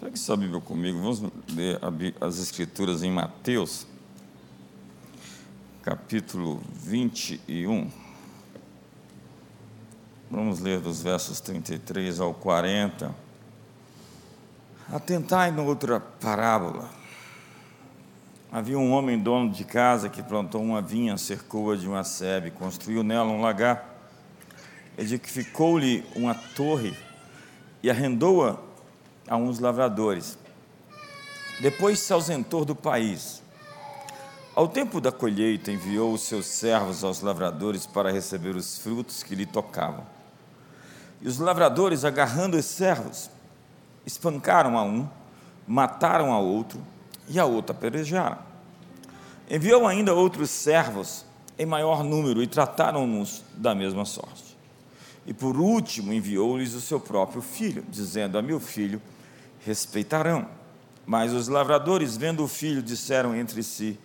Pegue sua Bíblia comigo, vamos ler as Escrituras em Mateus, capítulo 21. Vamos ler dos versos 33 ao 40. Atentai noutra parábola. Havia um homem dono de casa que plantou uma vinha, cercou-a de uma sebe, construiu nela um lagar, edificou-lhe uma torre e arrendou-a a uns lavradores. Depois se ausentou do país. Ao tempo da colheita, enviou os seus servos aos lavradores para receber os frutos que lhe tocavam. E os lavradores, agarrando os servos, espancaram a um, mataram a outro e a outro apedrejaram. Enviou ainda outros servos em maior número e trataram-nos da mesma sorte. E por último enviou-lhes o seu próprio filho, dizendo: A meu filho, respeitarão. Mas os lavradores, vendo o filho, disseram entre si: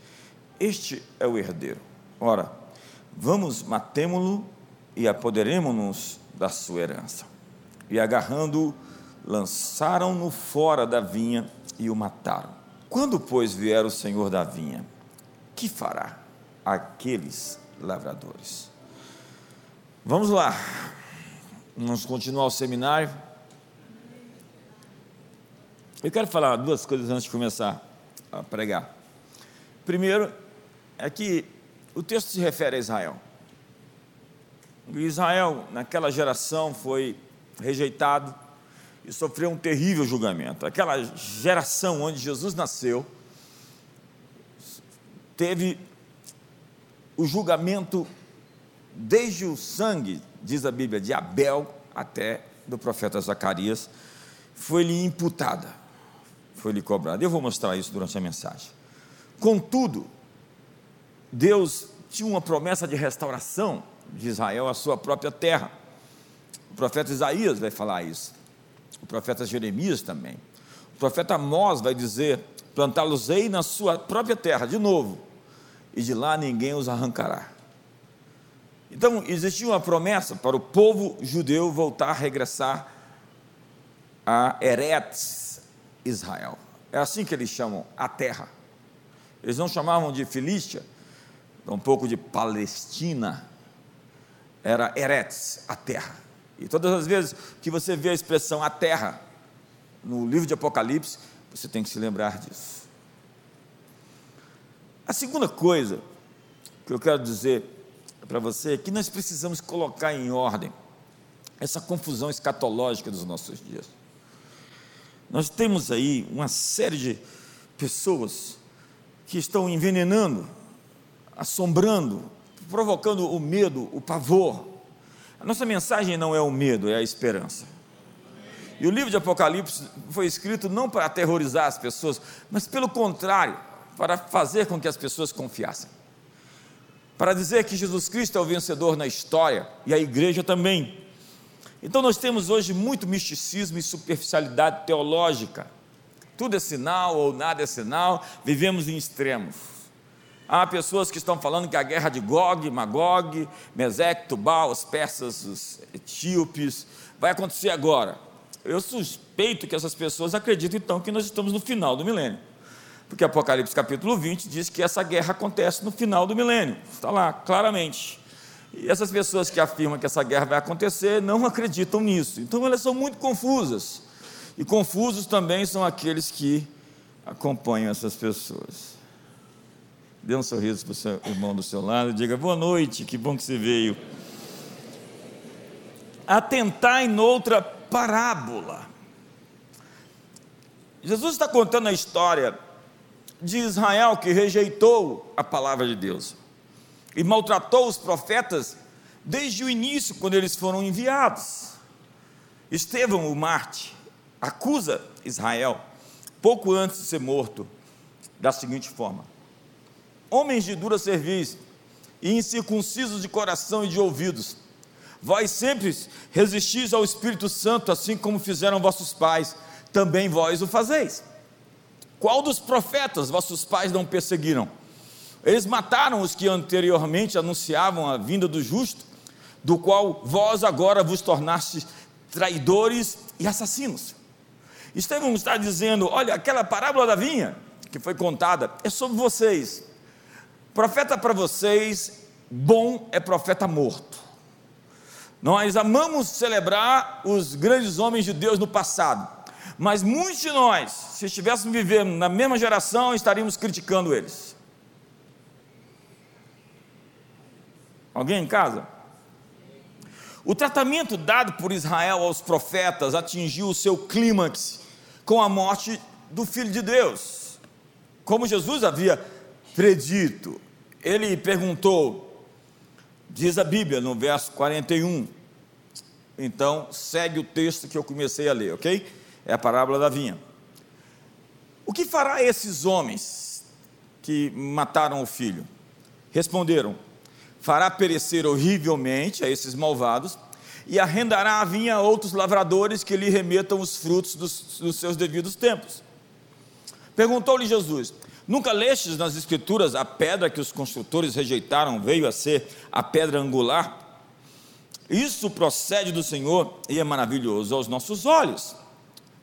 Este é o herdeiro. Ora, vamos, matemo-lo e apoderemos-nos da sua herança. E agarrando-o, lançaram-no fora da vinha e o mataram. Quando, pois, vier o senhor da vinha, que fará aqueles lavradores? Vamos lá, vamos continuar o seminário. Eu quero falar duas coisas antes de começar a pregar. Primeiro, é que o texto se refere a Israel. Israel, naquela geração, foi rejeitado e sofreu um terrível julgamento. Aquela geração onde Jesus nasceu teve o julgamento desde o sangue, diz a Bíblia, de Abel até do profeta Zacarias, foi-lhe imputada foi-lhe cobrado. Eu vou mostrar isso durante a mensagem. Contudo, Deus tinha uma promessa de restauração de Israel à sua própria terra. O profeta Isaías vai falar isso. O profeta Jeremias também. O profeta Amós vai dizer: plantá-los-ei na sua própria terra, de novo, e de lá ninguém os arrancará. Então, existia uma promessa para o povo judeu voltar a regressar a Eretz, Israel. É assim que eles chamam a terra. Eles não chamavam de Filístia, um pouco de Palestina. Era Eretz, a terra. E todas as vezes que você vê a expressão a terra no livro de Apocalipse, você tem que se lembrar disso. A segunda coisa que eu quero dizer para você é que nós precisamos colocar em ordem essa confusão escatológica dos nossos dias. Nós temos aí uma série de pessoas que estão envenenando, assombrando, provocando o medo, o pavor. A nossa mensagem não é o medo, é a esperança. E o livro de Apocalipse foi escrito não para aterrorizar as pessoas, mas pelo contrário, para fazer com que as pessoas confiassem. Para dizer que Jesus Cristo é o vencedor na história e a igreja também. Então nós temos hoje muito misticismo e superficialidade teológica. Tudo é sinal ou nada é sinal, vivemos em extremos. Há pessoas que estão falando que a guerra de Gog, Magog, Mesec, Tubal, os persas, os etíopes, vai acontecer agora. Eu suspeito que essas pessoas acreditam então que nós estamos no final do milênio. Porque Apocalipse capítulo 20 diz que essa guerra acontece no final do milênio. Está lá, claramente. E essas pessoas que afirmam que essa guerra vai acontecer não acreditam nisso. Então elas são muito confusas. E confusos também são aqueles que acompanham essas pessoas. Dê um sorriso para o seu irmão do seu lado e diga: Boa noite, que bom que você veio. Atentar em outra parábola. Jesus está contando a história de Israel que rejeitou a palavra de Deus e maltratou os profetas desde o início, quando eles foram enviados. Estevão, o Marte, acusa Israel, pouco antes de ser morto, da seguinte forma: Homens de dura cerviz e incircuncisos de coração e de ouvidos, vós sempre resistis ao Espírito Santo, assim como fizeram vossos pais, também vós o fazeis. Qual dos profetas vossos pais não perseguiram? Eles mataram os que anteriormente anunciavam a vinda do justo, do qual vós agora vos tornastes traidores e assassinos. Estevão está dizendo: olha, aquela parábola da vinha que foi contada é sobre vocês. Profeta para vocês, bom é profeta morto. Nós amamos celebrar os grandes homens de Deus no passado, mas muitos de nós, se estivéssemos vivendo na mesma geração, estaríamos criticando eles. Alguém em casa? O tratamento dado por Israel aos profetas atingiu o seu clímax com a morte do Filho de Deus. Como Jesus havia predito, ele perguntou, diz a Bíblia no verso 41. Então, segue o texto que eu comecei a ler, ok? É a parábola da vinha. O que fará esses homens que mataram o filho? Responderam: fará perecer horrivelmente a esses malvados e arrendará a vinha a outros lavradores que lhe remetam os frutos dos, dos seus devidos tempos. Perguntou-lhe Jesus: Nunca lestes nas Escrituras a pedra que os construtores rejeitaram veio a ser a pedra angular? Isso procede do Senhor e é maravilhoso aos nossos olhos.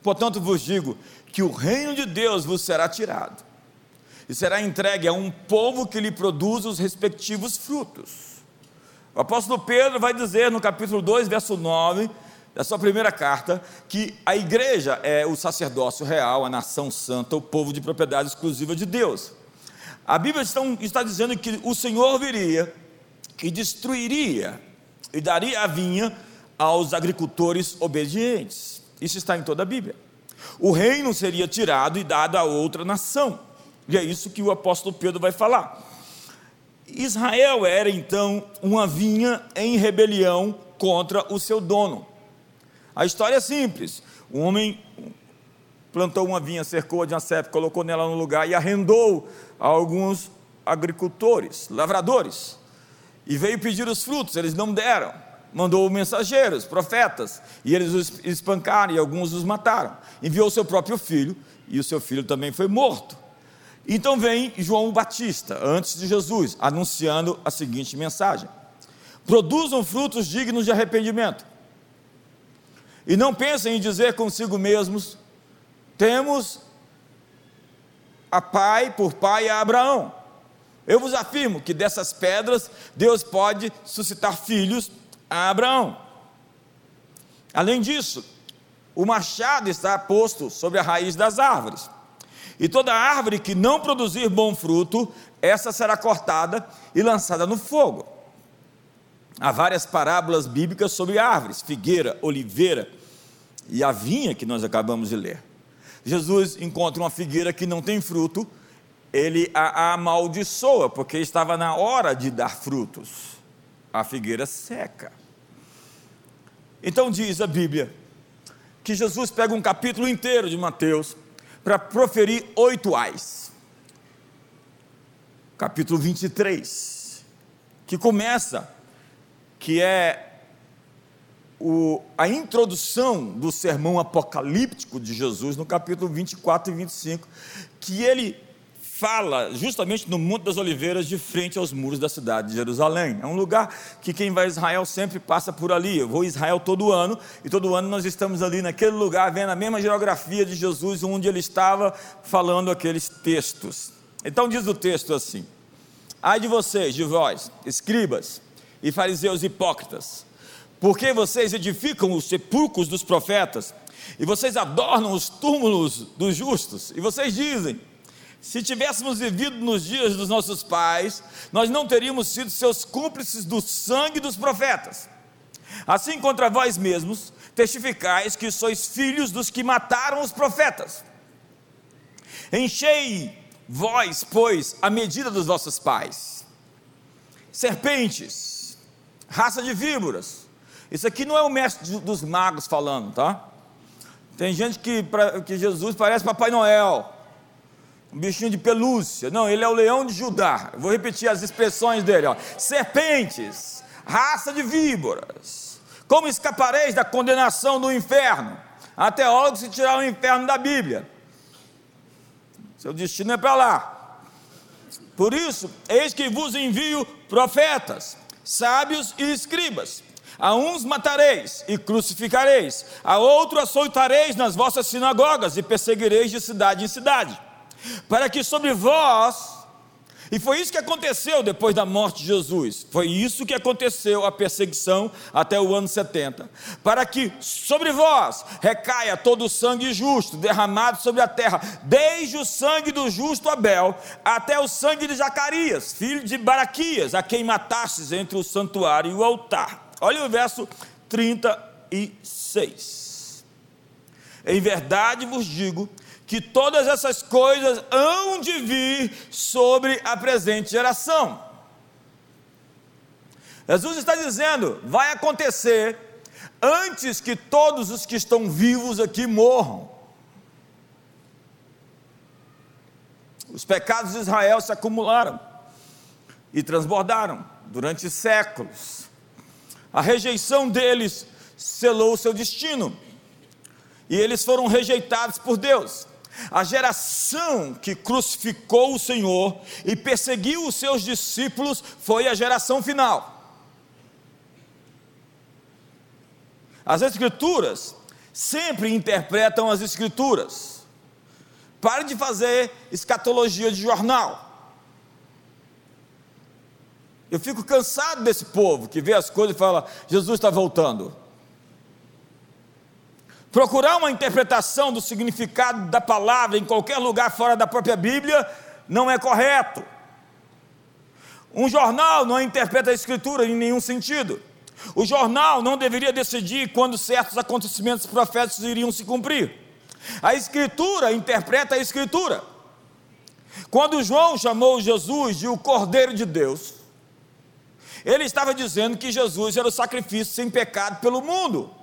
Portanto, vos digo que o reino de Deus vos será tirado e será entregue a um povo que lhe produz os respectivos frutos. O apóstolo Pedro vai dizer no capítulo 2, verso 9, da sua primeira carta, que a igreja é o sacerdócio real, a nação santa, o povo de propriedade exclusiva de Deus. A Bíblia está, está dizendo que o Senhor viria e destruiria e daria a vinha aos agricultores obedientes. Isso está em toda a Bíblia. O reino seria tirado e dado a outra nação. E é isso que o apóstolo Pedro vai falar. Israel era então uma vinha em rebelião contra o seu dono. A história é simples: um homem plantou uma vinha, cercou de uma colocou nela no lugar e arrendou a alguns agricultores, lavradores, e veio pedir os frutos, eles não deram. Mandou mensageiros, profetas, e eles os espancaram e alguns os mataram. Enviou seu próprio filho, e o seu filho também foi morto. Então vem João Batista, antes de Jesus, anunciando a seguinte mensagem: Produzam frutos dignos de arrependimento. E não pensem em dizer consigo mesmos: Temos a pai por pai a Abraão. Eu vos afirmo que dessas pedras Deus pode suscitar filhos a Abraão. Além disso, o machado está posto sobre a raiz das árvores. E toda árvore que não produzir bom fruto, essa será cortada e lançada no fogo. Há várias parábolas bíblicas sobre árvores, figueira, oliveira e a vinha que nós acabamos de ler. Jesus encontra uma figueira que não tem fruto, ele a amaldiçoa, porque estava na hora de dar frutos. A figueira seca. Então diz a Bíblia que Jesus pega um capítulo inteiro de Mateus para proferir oito ais. Capítulo 23, que começa, que é o, a introdução do sermão apocalíptico de Jesus, no capítulo 24 e 25, que ele fala justamente no Monte das Oliveiras, de frente aos muros da cidade de Jerusalém. É um lugar que quem vai a Israel sempre passa por ali. Eu vou a Israel todo ano, e todo ano nós estamos ali naquele lugar, vendo a mesma geografia de Jesus, onde ele estava falando aqueles textos. Então diz o texto assim: Ai de vocês, de vós, escribas e fariseus hipócritas, porque vocês edificam os sepulcros dos profetas, e vocês adornam os túmulos dos justos, e vocês dizem, se tivéssemos vivido nos dias dos nossos pais, nós não teríamos sido seus cúmplices do sangue dos profetas. Assim contra vós mesmos, testificais que sois filhos dos que mataram os profetas. Enchei vós, pois, a medida dos vossos pais. Serpentes, raça de víboras. Isso aqui não é o mestre dos magos falando, tá? Tem gente que, pra, que Jesus parece Papai Noel um bichinho de pelúcia. Não, ele é o leão de Judá. vou repetir as expressões dele: ó. serpentes, raça de víboras. Como escapareis da condenação do inferno? Há teólogos se tirar o inferno da Bíblia. Seu destino é para lá. Por isso, eis que vos envio profetas, sábios e escribas. A uns matareis e crucificareis, a outro açoitareis nas vossas sinagogas e perseguireis de cidade em cidade, para que sobre vós e foi isso que aconteceu depois da morte de Jesus. Foi isso que aconteceu a perseguição até o ano 70. Para que sobre vós recaia todo o sangue justo derramado sobre a terra, desde o sangue do justo Abel até o sangue de Zacarias, filho de Baraquias, a quem matastes entre o santuário e o altar. Olha o verso 36. Em verdade vos digo que todas essas coisas hão de vir sobre a presente geração. Jesus está dizendo: vai acontecer antes que todos os que estão vivos aqui morram. Os pecados de Israel se acumularam e transbordaram durante séculos. A rejeição deles selou o seu destino. E eles foram rejeitados por Deus. A geração que crucificou o Senhor e perseguiu os seus discípulos foi a geração final. As Escrituras sempre interpretam as Escrituras. Pare de fazer escatologia de jornal. Eu fico cansado desse povo que vê as coisas e fala: Jesus está voltando. Procurar uma interpretação do significado da palavra em qualquer lugar fora da própria Bíblia não é correto. Um jornal não interpreta a Escritura em nenhum sentido. O jornal não deveria decidir quando certos acontecimentos proféticos iriam se cumprir. A Escritura interpreta a Escritura. Quando João chamou Jesus de o Cordeiro de Deus, ele estava dizendo que Jesus era o sacrifício sem pecado pelo mundo.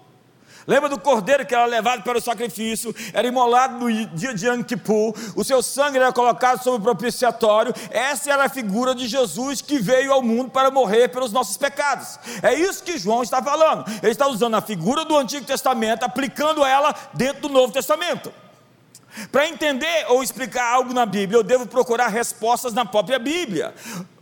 Lembra do cordeiro que era levado para o sacrifício, era imolado no dia de Yom Kippur, o seu sangue era colocado sobre o propiciatório. Essa era a figura de Jesus que veio ao mundo para morrer pelos nossos pecados. É isso que João está falando. Ele está usando a figura do Antigo Testamento, aplicando ela dentro do Novo Testamento. Para entender ou explicar algo na Bíblia, eu devo procurar respostas na própria Bíblia.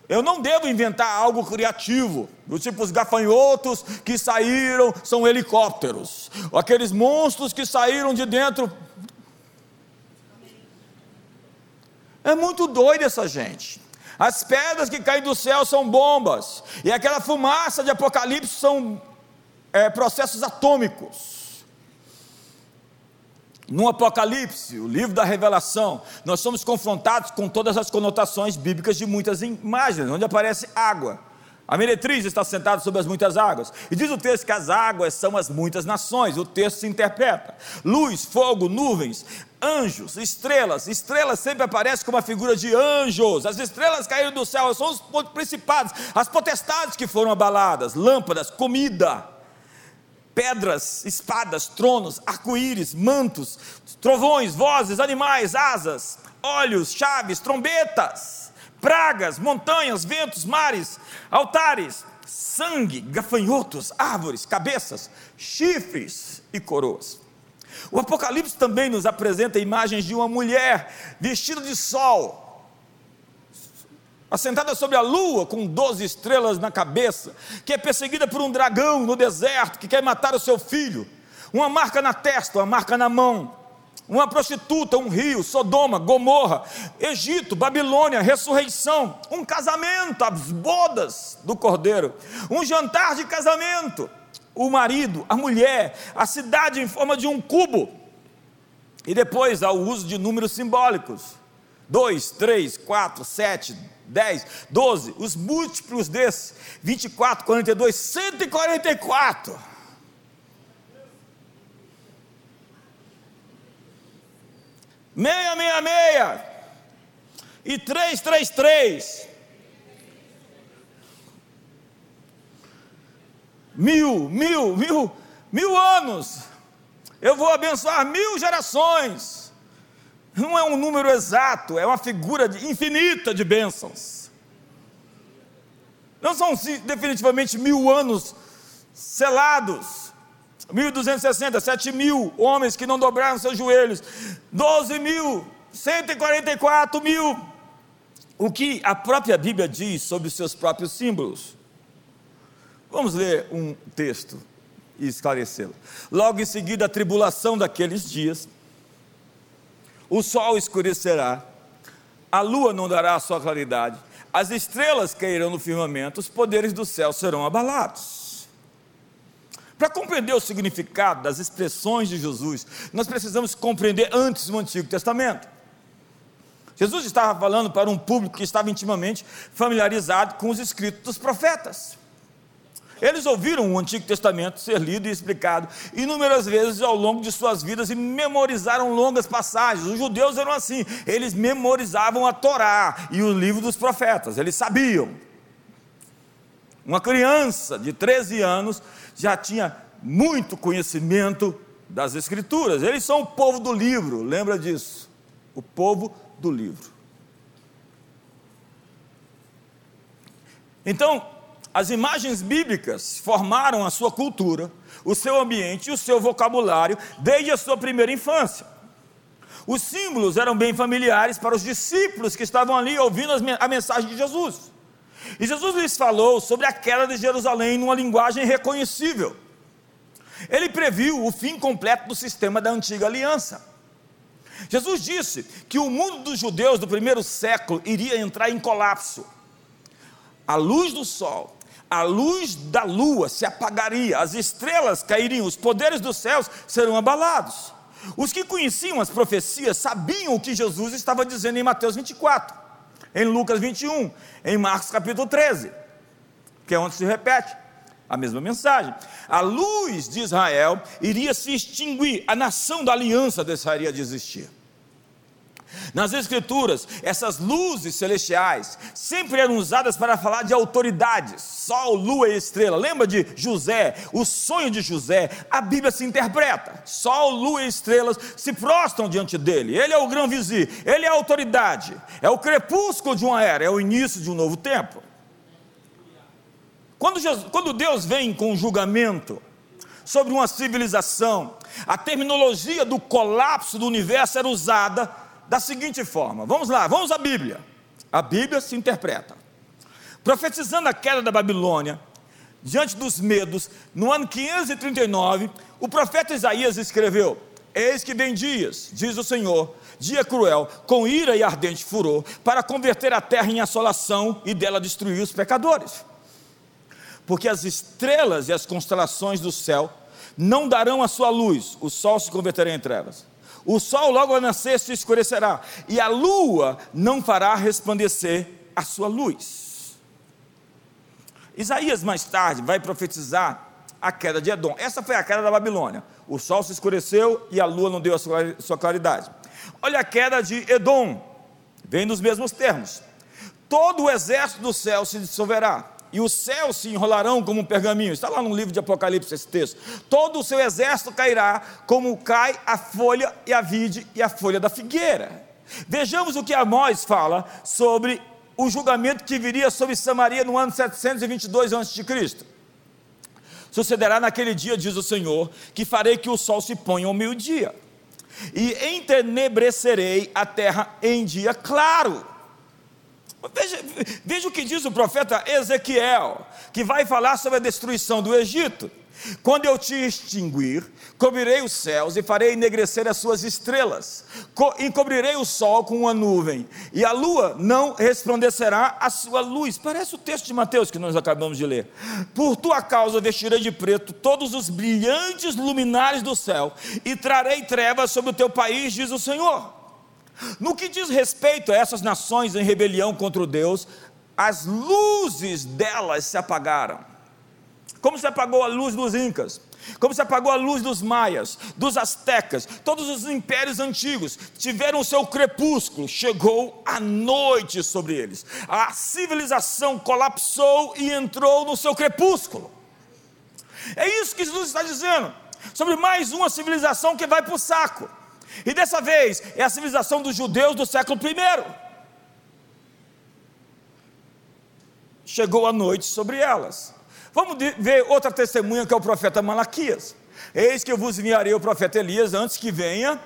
Eu não devo inventar algo criativo, do tipo os gafanhotos que saíram são helicópteros, aqueles monstros que saíram de dentro. É muito doido essa gente. As pedras que caem do céu são bombas, e aquela fumaça de Apocalipse são é, processos atômicos. No Apocalipse, o livro da Revelação, nós somos confrontados com todas as conotações bíblicas de muitas imagens, onde aparece água. A meretriz está sentada sobre as muitas águas. E diz o texto que as águas são as muitas nações. O texto se interpreta: luz, fogo, nuvens, anjos, estrelas. Estrelas sempre aparecem como a figura de anjos. As estrelas caíram do céu, são os principados, as potestades que foram abaladas, lâmpadas, comida pedras, espadas, tronos, arco-íris, mantos, trovões, vozes, animais, asas, olhos, chaves, trombetas, pragas, montanhas, ventos, mares, altares, sangue, gafanhotos, árvores, cabeças, chifres e coroas. O Apocalipse também nos apresenta imagens de uma mulher vestida de sol, assentada sobre a lua com doze estrelas na cabeça, que é perseguida por um dragão no deserto que quer matar o seu filho, uma marca na testa, uma marca na mão, uma prostituta, um rio, Sodoma, Gomorra, Egito, Babilônia, ressurreição, um casamento, as bodas do cordeiro, um jantar de casamento, o marido, a mulher, a cidade em forma de um cubo, e depois há o uso de números simbólicos: 2, 3, 4, 7, 10, 12, os múltiplos desses, 24, 42, 144. Meia, meia, meia. E três, três, três. Mil, mil, mil, mil anos. Eu vou abençoar mil gerações não é um número exato, é uma figura de, infinita de bênçãos. Não são definitivamente mil anos selados, 1260, 7 mil homens que não dobraram seus joelhos, 12 mil, 144 mil. O que a própria Bíblia diz sobre os seus próprios símbolos. Vamos ler um texto e esclarecê-lo. Logo em seguida, a tribulação daqueles dias, o sol escurecerá, a lua não dará a sua claridade, as estrelas cairão no firmamento, os poderes do céu serão abalados. Para compreender o significado das expressões de Jesus, nós precisamos compreender antes o Antigo Testamento. Jesus estava falando para um público que estava intimamente familiarizado com os escritos dos profetas. Eles ouviram o Antigo Testamento ser lido e explicado inúmeras vezes ao longo de suas vidas e memorizaram longas passagens. Os judeus eram assim, eles memorizavam a Torá e o livro dos profetas, eles sabiam. Uma criança de 13 anos já tinha muito conhecimento das Escrituras, eles são o povo do livro, lembra disso? O povo do livro. Então, as imagens bíblicas formaram a sua cultura, o seu ambiente e o seu vocabulário desde a sua primeira infância. Os símbolos eram bem familiares para os discípulos que estavam ali ouvindo a mensagem de Jesus. E Jesus lhes falou sobre a queda de Jerusalém numa linguagem reconhecível. Ele previu o fim completo do sistema da antiga aliança. Jesus disse que o mundo dos judeus do primeiro século iria entrar em colapso. A luz do sol a luz da lua se apagaria, as estrelas cairiam, os poderes dos céus serão abalados. Os que conheciam as profecias sabiam o que Jesus estava dizendo em Mateus 24, em Lucas 21, em Marcos capítulo 13, que é onde se repete a mesma mensagem. A luz de Israel iria se extinguir, a nação da aliança deixaria de existir. Nas Escrituras, essas luzes celestiais sempre eram usadas para falar de autoridades, sol, lua e estrela. Lembra de José, o sonho de José? A Bíblia se interpreta: sol, lua e estrelas se prostram diante dele. Ele é o grão vizir, ele é a autoridade, é o crepúsculo de uma era, é o início de um novo tempo. Quando, Jesus, quando Deus vem com julgamento sobre uma civilização, a terminologia do colapso do universo era usada da seguinte forma: vamos lá, vamos à Bíblia. A Bíblia se interpreta. Profetizando a queda da Babilônia, diante dos medos, no ano 539, o profeta Isaías escreveu: Eis que vem dias, diz o Senhor, dia cruel, com ira e ardente furor, para converter a terra em assolação e dela destruir os pecadores. Porque as estrelas e as constelações do céu não darão a sua luz, o sol se converterá em trevas o sol logo ao nascer se escurecerá, e a lua não fará resplandecer a sua luz. Isaías mais tarde vai profetizar a queda de Edom. Essa foi a queda da Babilônia. O sol se escureceu e a lua não deu a sua claridade. Olha a queda de Edom, vem nos mesmos termos. Todo o exército do céu se dissolverá e os céus se enrolarão como um pergaminho. Está lá no livro de Apocalipse esse texto. Todo o seu exército cairá, como cai a folha e a vide e a folha da figueira. Vejamos o que Amós fala sobre o julgamento que viria sobre Samaria no ano 722 a.C. Sucederá naquele dia, diz o Senhor, que farei que o sol se ponha ao meio-dia, e entenebrecerei a terra em dia claro Veja, veja o que diz o profeta Ezequiel, que vai falar sobre a destruição do Egito. Quando eu te extinguir, cobrirei os céus e farei enegrecer as suas estrelas, encobrirei o sol com uma nuvem, e a lua não resplandecerá a sua luz. Parece o texto de Mateus que nós acabamos de ler. Por tua causa vestirei de preto todos os brilhantes luminares do céu, e trarei trevas sobre o teu país, diz o Senhor. No que diz respeito a essas nações em rebelião contra Deus, as luzes delas se apagaram. Como se apagou a luz dos Incas, como se apagou a luz dos maias, dos astecas, todos os impérios antigos tiveram o seu crepúsculo, chegou a noite sobre eles. A civilização colapsou e entrou no seu crepúsculo. É isso que Jesus está dizendo sobre mais uma civilização que vai para o saco. E dessa vez é a civilização dos judeus do século I. Chegou a noite sobre elas. Vamos ver outra testemunha que é o profeta Malaquias. Eis que eu vos enviarei o profeta Elias antes que venha.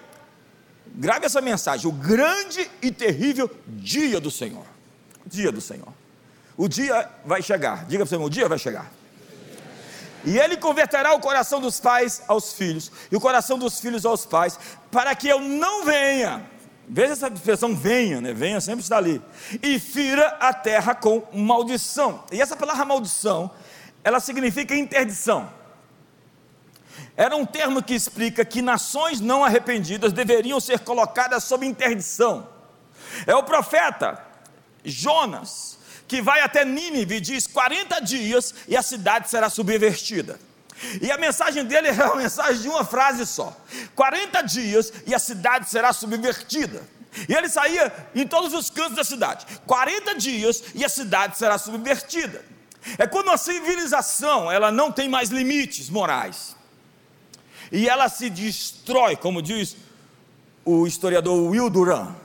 Grave essa mensagem: o grande e terrível dia do Senhor. Dia do Senhor. O dia vai chegar. Diga para o Senhor: o dia vai chegar. E ele converterá o coração dos pais aos filhos, e o coração dos filhos aos pais, para que eu não venha. Veja essa expressão venha, né? Venha sempre está ali. E fira a terra com maldição. E essa palavra maldição, ela significa interdição. Era um termo que explica que nações não arrependidas deveriam ser colocadas sob interdição. É o profeta Jonas, que vai até Nínive e diz 40 dias e a cidade será subvertida. E a mensagem dele é a mensagem de uma frase só: 40 dias e a cidade será subvertida. E ele saía em todos os cantos da cidade: 40 dias e a cidade será subvertida. É quando a civilização ela não tem mais limites morais. E ela se destrói, como diz o historiador Will Duran.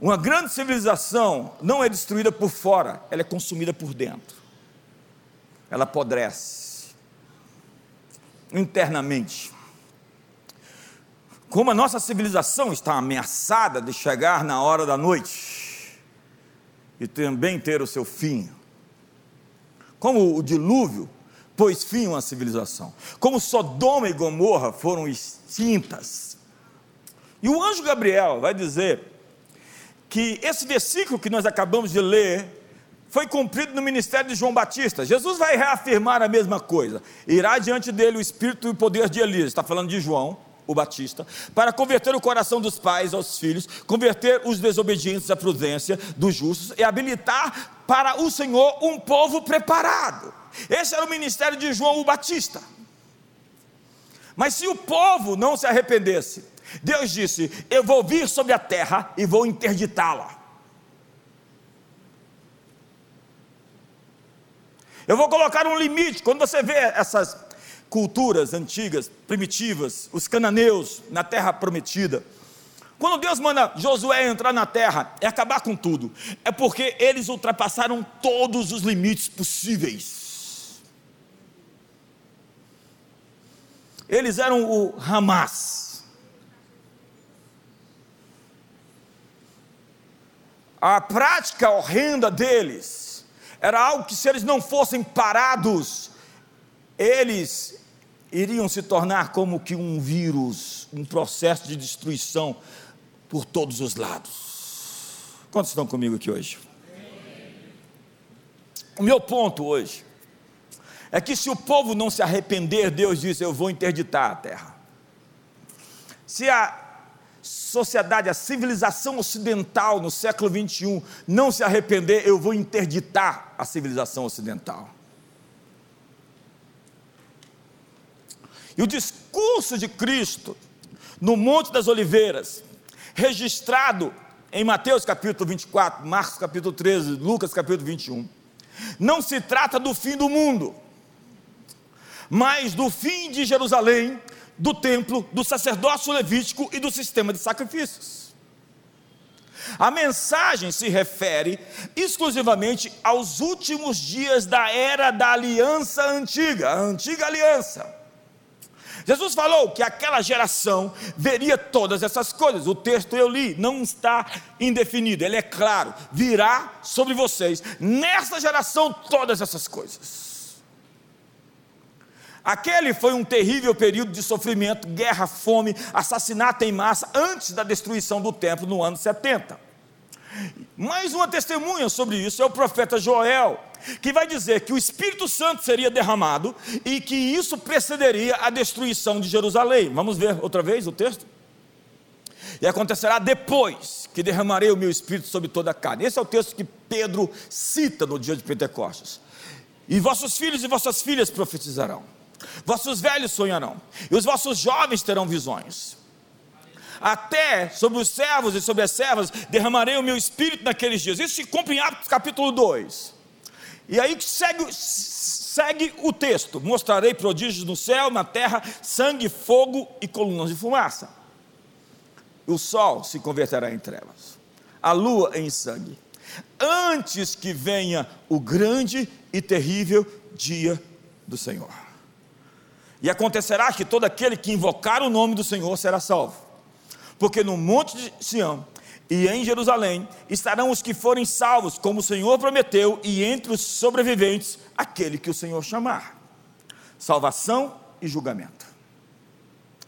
Uma grande civilização não é destruída por fora, ela é consumida por dentro. Ela apodrece internamente. Como a nossa civilização está ameaçada de chegar na hora da noite e também ter o seu fim. Como o dilúvio pôs fim a uma civilização. Como Sodoma e Gomorra foram extintas. E o anjo Gabriel vai dizer que esse versículo que nós acabamos de ler foi cumprido no ministério de João Batista. Jesus vai reafirmar a mesma coisa. Irá diante dele o espírito e o poder de Elias. Está falando de João, o Batista, para converter o coração dos pais aos filhos, converter os desobedientes à prudência dos justos e habilitar para o Senhor um povo preparado. Esse era o ministério de João o Batista. Mas se o povo não se arrependesse, Deus disse: Eu vou vir sobre a terra e vou interditá-la. Eu vou colocar um limite. Quando você vê essas culturas antigas, primitivas, os cananeus na terra prometida, quando Deus manda Josué entrar na terra e acabar com tudo, é porque eles ultrapassaram todos os limites possíveis. Eles eram o Hamas A prática horrenda deles era algo que, se eles não fossem parados, eles iriam se tornar como que um vírus, um processo de destruição por todos os lados. Quantos estão comigo aqui hoje? O meu ponto hoje é que se o povo não se arrepender, Deus diz: Eu vou interditar a terra. Se a sociedade, a civilização ocidental no século 21 não se arrepender, eu vou interditar a civilização ocidental. E o discurso de Cristo no Monte das Oliveiras, registrado em Mateus capítulo 24, Marcos capítulo 13, Lucas capítulo 21, não se trata do fim do mundo, mas do fim de Jerusalém do templo, do sacerdócio levítico e do sistema de sacrifícios. A mensagem se refere exclusivamente aos últimos dias da era da aliança antiga, a antiga aliança. Jesus falou que aquela geração veria todas essas coisas. O texto eu li, não está indefinido, ele é claro. Virá sobre vocês, nesta geração, todas essas coisas. Aquele foi um terrível período de sofrimento, guerra, fome, assassinato em massa, antes da destruição do templo no ano 70. Mais uma testemunha sobre isso é o profeta Joel, que vai dizer que o Espírito Santo seria derramado e que isso precederia a destruição de Jerusalém. Vamos ver outra vez o texto? E acontecerá depois que derramarei o meu Espírito sobre toda a carne. Esse é o texto que Pedro cita no dia de Pentecostes. E vossos filhos e vossas filhas profetizarão Vossos velhos sonharão, e os vossos jovens terão visões. Até sobre os servos e sobre as servas derramarei o meu espírito naqueles dias. Isso se cumpre em Atos capítulo 2. E aí segue, segue o texto: mostrarei prodígios no céu, na terra, sangue, fogo e colunas de fumaça. O sol se converterá em trevas, a lua em sangue, antes que venha o grande e terrível dia do Senhor. E acontecerá que todo aquele que invocar o nome do Senhor será salvo. Porque no monte de Sião e em Jerusalém estarão os que forem salvos, como o Senhor prometeu, e entre os sobreviventes, aquele que o Senhor chamar. Salvação e julgamento.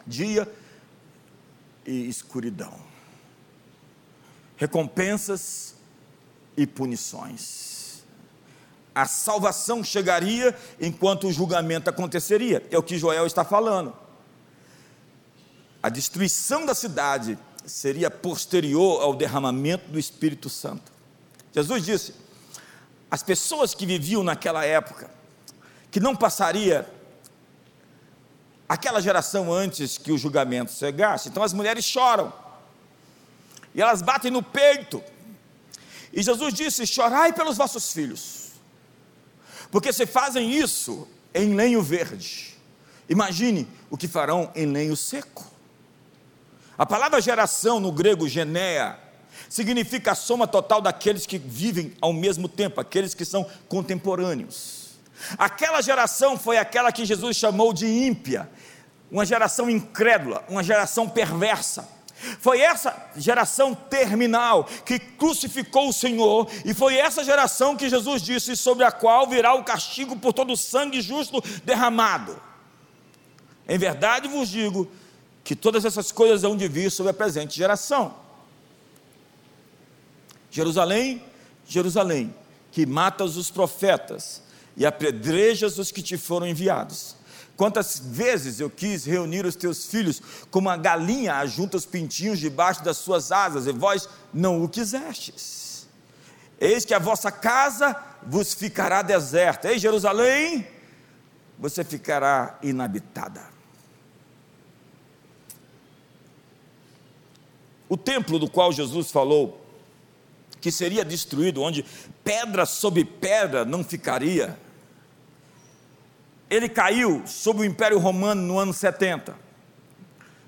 Dia e escuridão. Recompensas e punições. A salvação chegaria enquanto o julgamento aconteceria. É o que Joel está falando. A destruição da cidade seria posterior ao derramamento do Espírito Santo. Jesus disse: as pessoas que viviam naquela época, que não passaria aquela geração antes que o julgamento chegasse, então as mulheres choram, e elas batem no peito, e Jesus disse: chorai pelos vossos filhos, porque se fazem isso em lenho verde, imagine o que farão em lenho seco. A palavra geração no grego genea significa a soma total daqueles que vivem ao mesmo tempo, aqueles que são contemporâneos. Aquela geração foi aquela que Jesus chamou de ímpia, uma geração incrédula, uma geração perversa. Foi essa geração terminal que crucificou o Senhor, e foi essa geração que Jesus disse sobre a qual virá o castigo por todo o sangue justo derramado. Em verdade vos digo que todas essas coisas hão de vir sobre a presente geração. Jerusalém, Jerusalém, que matas os profetas e apedrejas os que te foram enviados. Quantas vezes eu quis reunir os teus filhos, como a galinha ajunta os pintinhos debaixo das suas asas, e vós não o quisestes. Eis que a vossa casa vos ficará deserta. Ei, Jerusalém, você ficará inabitada. O templo do qual Jesus falou que seria destruído, onde pedra sobre pedra não ficaria, ele caiu sob o Império Romano no ano 70,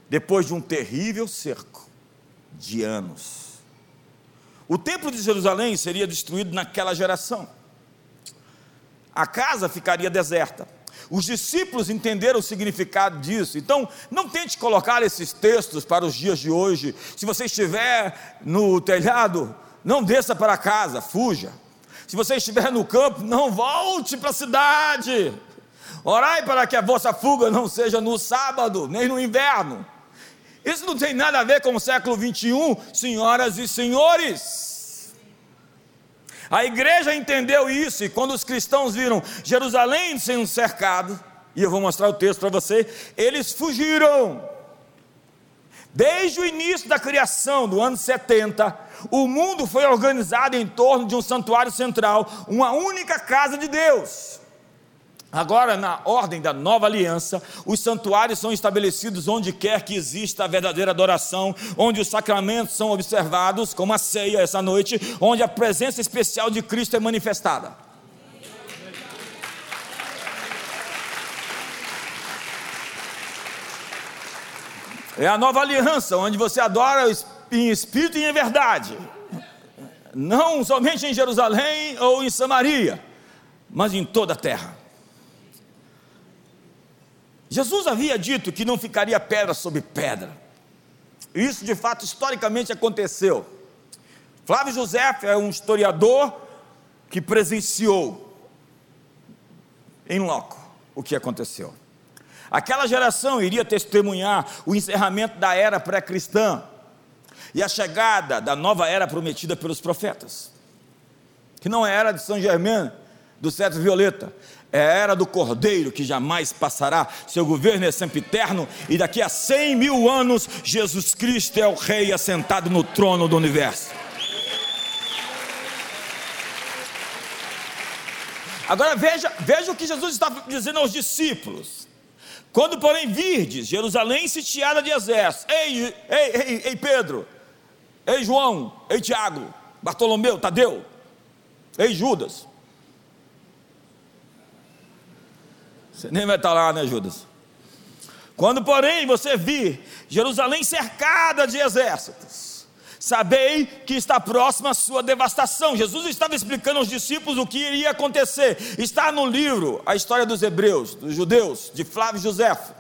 depois de um terrível cerco de anos. O templo de Jerusalém seria destruído naquela geração. A casa ficaria deserta. Os discípulos entenderam o significado disso. Então, não tente colocar esses textos para os dias de hoje. Se você estiver no telhado, não desça para casa, fuja. Se você estiver no campo, não volte para a cidade. Orai para que a vossa fuga não seja no sábado, nem no inverno. Isso não tem nada a ver com o século 21, senhoras e senhores. A igreja entendeu isso, e quando os cristãos viram Jerusalém sendo cercado, e eu vou mostrar o texto para você, eles fugiram. Desde o início da criação, do ano 70, o mundo foi organizado em torno de um santuário central, uma única casa de Deus. Agora, na ordem da nova aliança, os santuários são estabelecidos onde quer que exista a verdadeira adoração, onde os sacramentos são observados, como a ceia essa noite, onde a presença especial de Cristo é manifestada. É a nova aliança, onde você adora em espírito e em verdade, não somente em Jerusalém ou em Samaria, mas em toda a terra. Jesus havia dito que não ficaria pedra sobre pedra. Isso de fato historicamente aconteceu. Flávio José é um historiador que presenciou em loco o que aconteceu. Aquela geração iria testemunhar o encerramento da era pré-cristã e a chegada da nova era prometida pelos profetas, que não é a era de São Germain, do cetro violeta, é a era do cordeiro que jamais passará, seu governo é sempre eterno, e daqui a cem mil anos, Jesus Cristo é o Rei assentado no trono do universo. Agora veja, veja o que Jesus está dizendo aos discípulos. Quando, porém, virdes Jerusalém sitiada de exército, ei, ei, ei, ei Pedro, ei João, ei Tiago, Bartolomeu, Tadeu, ei Judas, Você nem vai estar lá, né, Judas? Quando, porém, você vir Jerusalém cercada de exércitos, sabei que está próxima a sua devastação. Jesus estava explicando aos discípulos o que iria acontecer. Está no livro A História dos Hebreus, dos Judeus, de Flávio Josefo.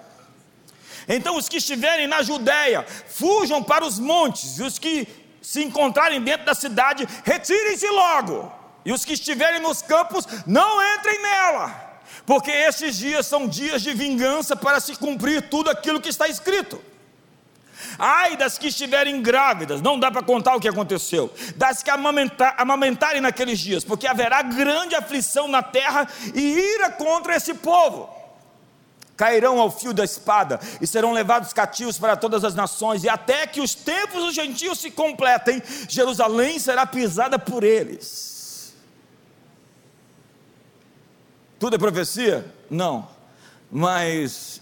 Então, os que estiverem na Judéia, fujam para os montes, e os que se encontrarem dentro da cidade, retirem-se logo, e os que estiverem nos campos, não entrem nela, porque estes dias são dias de vingança para se cumprir tudo aquilo que está escrito. Ai das que estiverem grávidas, não dá para contar o que aconteceu. Das que amamentar, amamentarem naqueles dias, porque haverá grande aflição na terra e ira contra esse povo. Cairão ao fio da espada e serão levados cativos para todas as nações, e até que os tempos dos gentios se completem, Jerusalém será pisada por eles. Tudo é profecia? Não, mas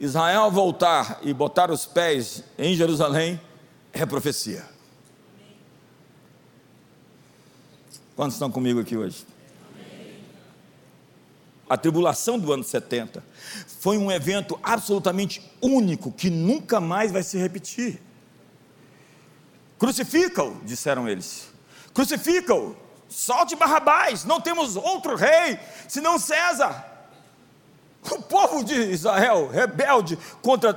Israel voltar e botar os pés em Jerusalém é profecia. Quantos estão comigo aqui hoje? A tribulação do ano 70 foi um evento absolutamente único que nunca mais vai se repetir. Crucifica-o, disseram eles. Crucifica-o, solte Barrabás, não temos outro rei senão César. O povo de Israel, rebelde contra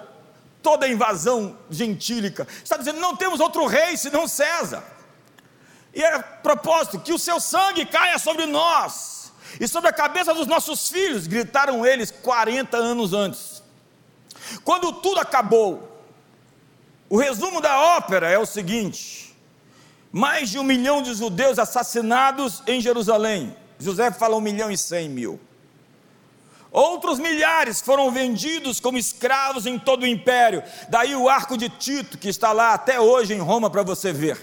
toda a invasão gentílica, está dizendo: não temos outro rei senão César. E é propósito que o seu sangue caia sobre nós e sobre a cabeça dos nossos filhos, gritaram eles 40 anos antes. Quando tudo acabou, o resumo da ópera é o seguinte: mais de um milhão de judeus assassinados em Jerusalém. José fala um milhão e cem mil. Outros milhares foram vendidos como escravos em todo o império. Daí o arco de Tito, que está lá até hoje em Roma para você ver.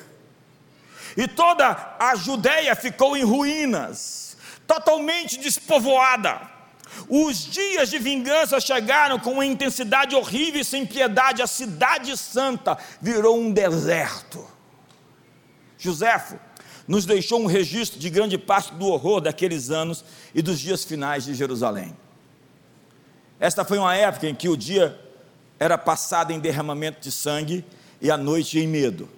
E toda a Judéia ficou em ruínas, totalmente despovoada. Os dias de vingança chegaram com uma intensidade horrível e sem piedade. A cidade santa virou um deserto. Joséfo nos deixou um registro de grande parte do horror daqueles anos e dos dias finais de Jerusalém. Esta foi uma época em que o dia era passado em derramamento de sangue e a noite em medo.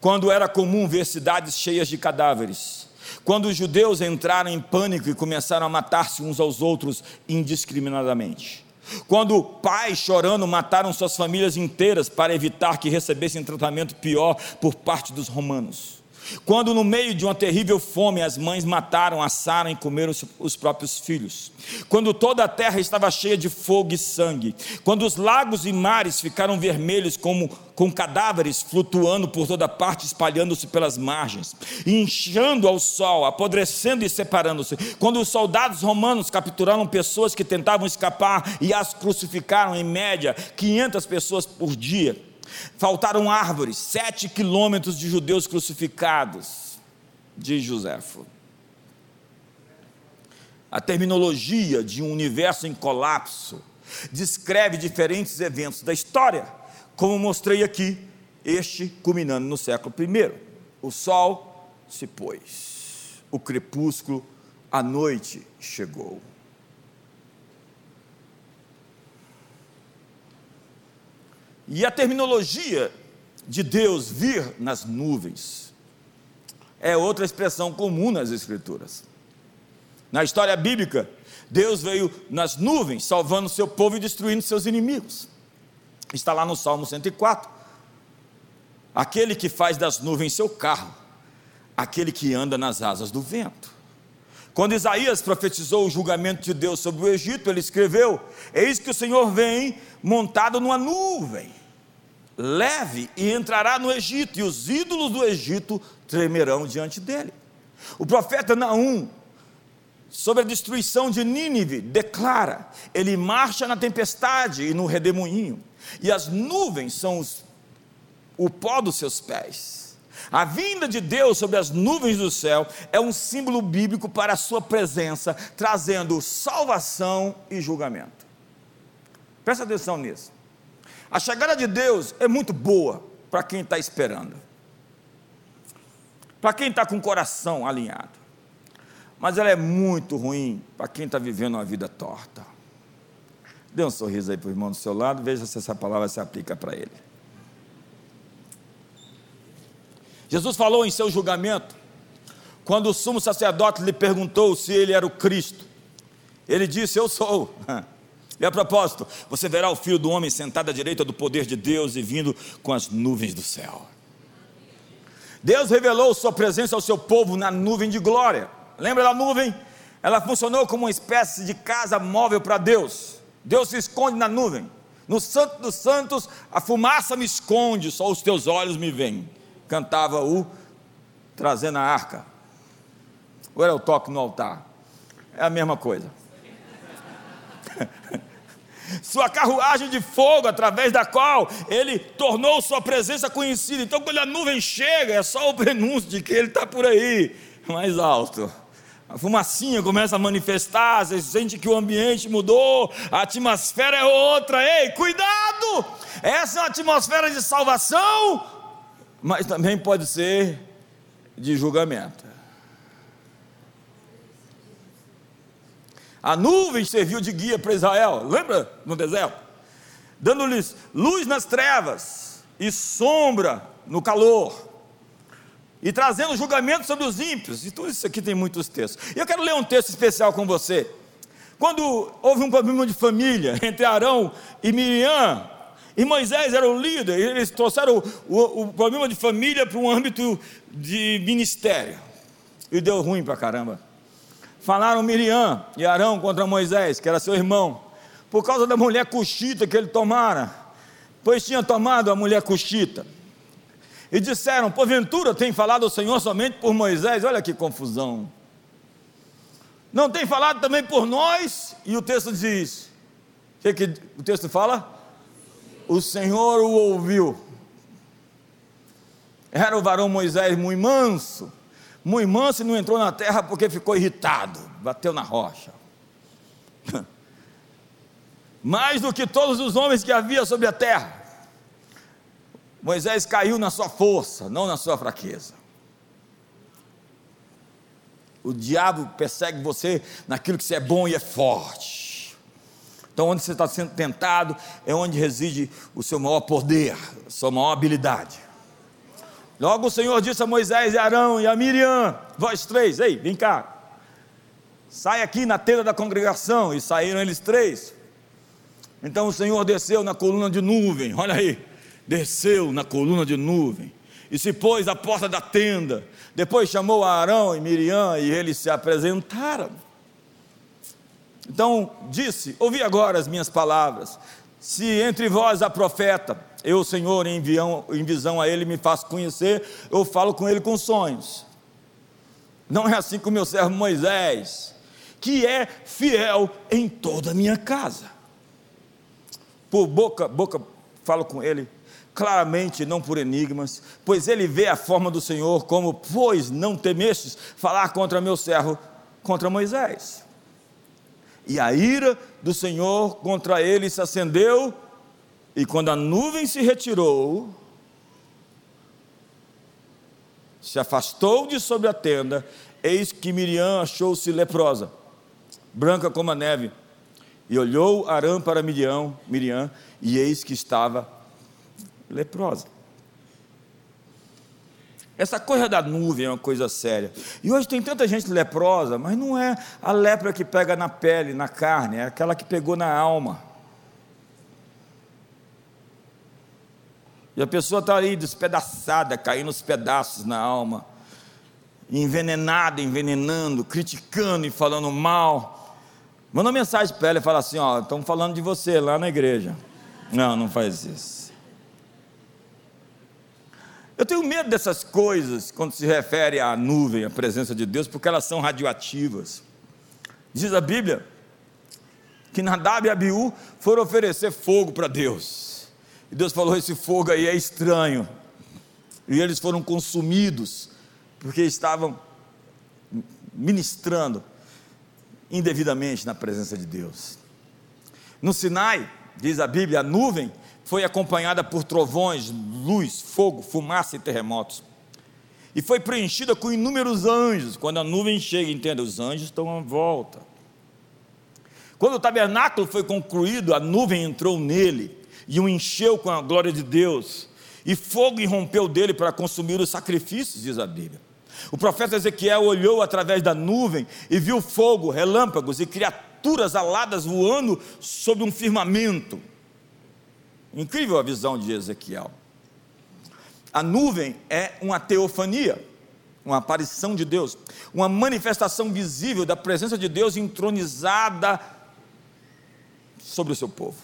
Quando era comum ver cidades cheias de cadáveres. Quando os judeus entraram em pânico e começaram a matar-se uns aos outros indiscriminadamente. Quando pais chorando mataram suas famílias inteiras para evitar que recebessem tratamento pior por parte dos romanos. Quando, no meio de uma terrível fome, as mães mataram, assaram e comeram os próprios filhos. Quando toda a terra estava cheia de fogo e sangue. Quando os lagos e mares ficaram vermelhos, como com cadáveres flutuando por toda parte, espalhando-se pelas margens, inchando ao sol, apodrecendo e separando-se. Quando os soldados romanos capturaram pessoas que tentavam escapar e as crucificaram, em média, 500 pessoas por dia Faltaram árvores, sete quilômetros de judeus crucificados, diz Joséfo. A terminologia de um universo em colapso descreve diferentes eventos da história, como mostrei aqui, este culminando no século I. O sol se pôs, o crepúsculo, a noite chegou. E a terminologia de Deus vir nas nuvens é outra expressão comum nas Escrituras. Na história bíblica, Deus veio nas nuvens, salvando seu povo e destruindo seus inimigos. Está lá no Salmo 104. Aquele que faz das nuvens seu carro, aquele que anda nas asas do vento. Quando Isaías profetizou o julgamento de Deus sobre o Egito, ele escreveu: Eis que o Senhor vem montado numa nuvem, leve e entrará no Egito, e os ídolos do Egito tremerão diante dele. O profeta Naum, sobre a destruição de Nínive, declara: ele marcha na tempestade e no redemoinho, e as nuvens são os, o pó dos seus pés. A vinda de Deus sobre as nuvens do céu é um símbolo bíblico para a sua presença, trazendo salvação e julgamento. Presta atenção nisso. A chegada de Deus é muito boa para quem está esperando, para quem está com o coração alinhado, mas ela é muito ruim para quem está vivendo uma vida torta. Dê um sorriso aí para o irmão do seu lado, veja se essa palavra se aplica para ele. Jesus falou em seu julgamento, quando o sumo sacerdote lhe perguntou se ele era o Cristo, ele disse: Eu sou. E a propósito, você verá o filho do homem sentado à direita do poder de Deus e vindo com as nuvens do céu. Deus revelou sua presença ao seu povo na nuvem de glória. Lembra da nuvem? Ela funcionou como uma espécie de casa móvel para Deus. Deus se esconde na nuvem. No Santo dos Santos, a fumaça me esconde, só os teus olhos me veem. Cantava o trazendo a arca. Ou era o toque no altar? É a mesma coisa. sua carruagem de fogo, através da qual ele tornou sua presença conhecida. Então, quando a nuvem chega, é só o prenúncio de que ele está por aí, mais alto. A fumacinha começa a manifestar, você sente que o ambiente mudou, a atmosfera é outra. Ei, cuidado! Essa é uma atmosfera de salvação, mas também pode ser de julgamento. A nuvem serviu de guia para Israel, lembra no deserto? Dando-lhes luz nas trevas e sombra no calor, e trazendo julgamento sobre os ímpios. E tudo isso aqui tem muitos textos. E eu quero ler um texto especial com você. Quando houve um problema de família entre Arão e Miriam, e Moisés era o líder, eles trouxeram o, o, o problema de família para um âmbito de ministério. E deu ruim para caramba falaram Miriam e Arão contra Moisés, que era seu irmão, por causa da mulher cuxita que ele tomara, pois tinha tomado a mulher cuxita. E disseram: Porventura tem falado o Senhor somente por Moisés? Olha que confusão. Não tem falado também por nós? E o texto diz: o que, que o texto fala? O Senhor o ouviu. Era o varão Moisés muito manso, muito manso e não entrou na terra porque ficou irritado, bateu na rocha. Mais do que todos os homens que havia sobre a terra. Moisés caiu na sua força, não na sua fraqueza. O diabo persegue você naquilo que você é bom e é forte. Então, onde você está sendo tentado, é onde reside o seu maior poder, a sua maior habilidade. Logo o Senhor disse a Moisés e Arão e a Miriam: Vós três, ei, vem cá. Sai aqui na tenda da congregação. E saíram eles três. Então o Senhor desceu na coluna de nuvem. Olha aí. Desceu na coluna de nuvem. E se pôs à porta da tenda. Depois chamou a Arão e Miriam e eles se apresentaram. Então disse: Ouvi agora as minhas palavras. Se entre vós há profeta, eu, Senhor, em, em visão a ele me faço conhecer, eu falo com ele com sonhos. Não é assim com meu servo Moisés, que é fiel em toda a minha casa. Por boca, boca falo com ele claramente, não por enigmas, pois ele vê a forma do Senhor, como, pois não temestes falar contra meu servo, contra Moisés. E a ira do Senhor contra ele se acendeu, e quando a nuvem se retirou, se afastou de sobre a tenda, eis que Miriam achou-se leprosa, branca como a neve, e olhou Arã para Miriam, Miriam, e eis que estava leprosa. Essa coisa da nuvem é uma coisa séria. E hoje tem tanta gente leprosa, mas não é a lepra que pega na pele, na carne, é aquela que pegou na alma. E a pessoa está aí despedaçada, caindo os pedaços na alma, envenenada, envenenando, criticando e falando mal. Manda uma mensagem para ela e fala assim: Ó, estamos falando de você lá na igreja. Não, não faz isso. Eu tenho medo dessas coisas quando se refere à nuvem, à presença de Deus, porque elas são radioativas. Diz a Bíblia que Nadab e Abiú foram oferecer fogo para Deus. E Deus falou: esse fogo aí é estranho. E eles foram consumidos, porque estavam ministrando indevidamente na presença de Deus. No Sinai, diz a Bíblia, a nuvem foi acompanhada por trovões, luz, fogo, fumaça e terremotos. E foi preenchida com inúmeros anjos. Quando a nuvem chega, entenda, os anjos estão à volta. Quando o tabernáculo foi concluído, a nuvem entrou nele e o encheu com a glória de Deus. E fogo irrompeu dele para consumir os sacrifícios, diz a Bíblia. O profeta Ezequiel olhou através da nuvem e viu fogo, relâmpagos e criaturas aladas voando sobre um firmamento. Incrível a visão de Ezequiel. A nuvem é uma teofania, uma aparição de Deus, uma manifestação visível da presença de Deus entronizada sobre o seu povo.